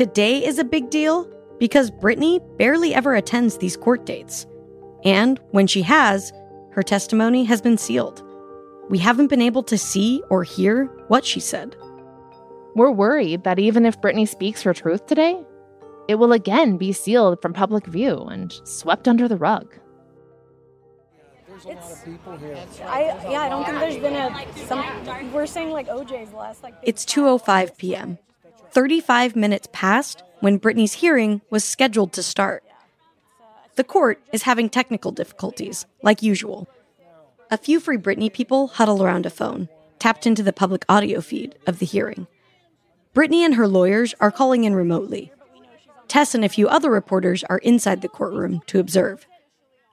Today is a big deal because Britney barely ever attends these court dates. And when she has, her testimony has been sealed. We haven't been able to see or hear what she said. We're worried that even if Britney speaks her truth today, it will again be sealed from public view and swept under the rug. I yeah, I don't think there's been a some. We're saying like OJ's last like. It's 2:05 p.m. 35 minutes passed when Britney's hearing was scheduled to start. The court is having technical difficulties, like usual. A few Free Britney people huddle around a phone, tapped into the public audio feed of the hearing. Britney and her lawyers are calling in remotely. Tess and a few other reporters are inside the courtroom to observe.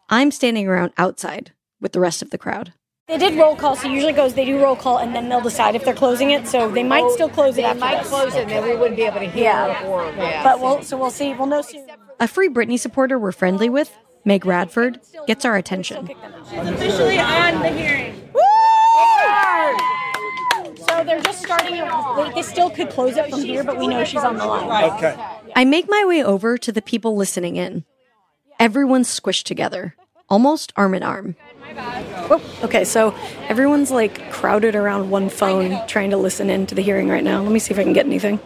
I'm standing around outside with the rest of the crowd. They did roll call, so usually goes they do roll call and then they'll decide if they're closing it. So they might still close it They after might this. close it, and then we wouldn't be able to hear Yeah. or, yeah. But we'll so we'll see. We'll know soon. A Free Britney supporter we're friendly with, Meg Radford, gets our attention. She's officially on the hearing. So they're just starting. They, they still could close it from here, but we know she's on the line. Okay. I make my way over to the people listening in. Everyone's squished together, almost arm in arm. Oh, okay, so everyone's like crowded around one phone trying to listen in to the hearing right now. Let me see if I can get anything.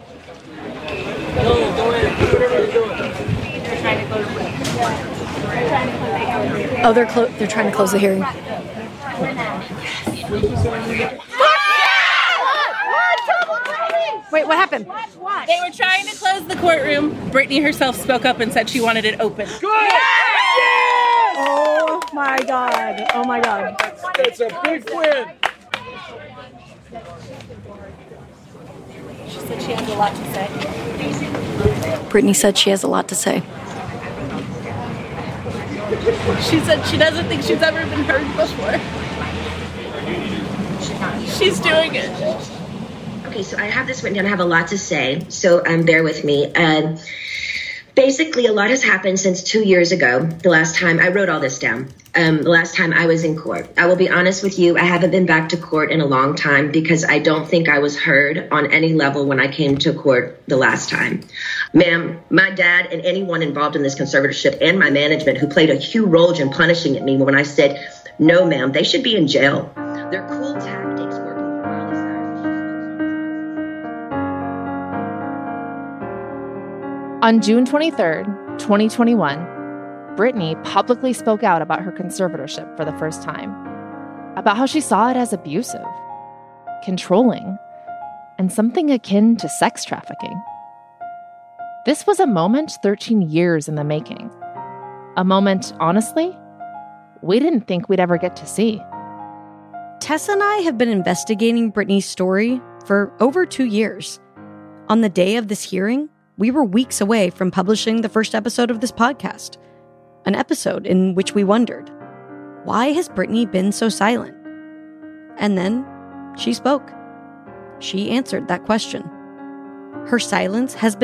Oh, they're clo- they're trying to close the hearing. Wait, what happened? They were trying to close the courtroom. Britney herself spoke up and said she wanted it open. Oh my god! Oh my god! It's a big win. She said she has a lot to say. Britney said she has a lot to say. She said she doesn't think she's ever been heard before. She's doing it. Okay, so I have this written down. I have a lot to say, so um, bear with me. Um, basically, a lot has happened since two years ago. The last time I wrote all this down. Um, the last time I was in court. I will be honest with you. I haven't been back to court in a long time because I don't think I was heard on any level when I came to court the last time. Ma'am, my dad and anyone involved in this conservatorship and my management who played a huge role in punishing at me when I said, "No, ma'am, they should be in jail." They're cool On June 23rd, 2021, Britney publicly spoke out about her conservatorship for the first time, about how she saw it as abusive, controlling, and something akin to sex trafficking. This was a moment 13 years in the making. A moment, honestly, we didn't think we'd ever get to see. Tess and I have been investigating Britney's story for over two years. On the day of this hearing, we were weeks away from publishing the first episode of this podcast, an episode in which we wondered why has Britney been so silent? And then she spoke. She answered that question. Her silence has been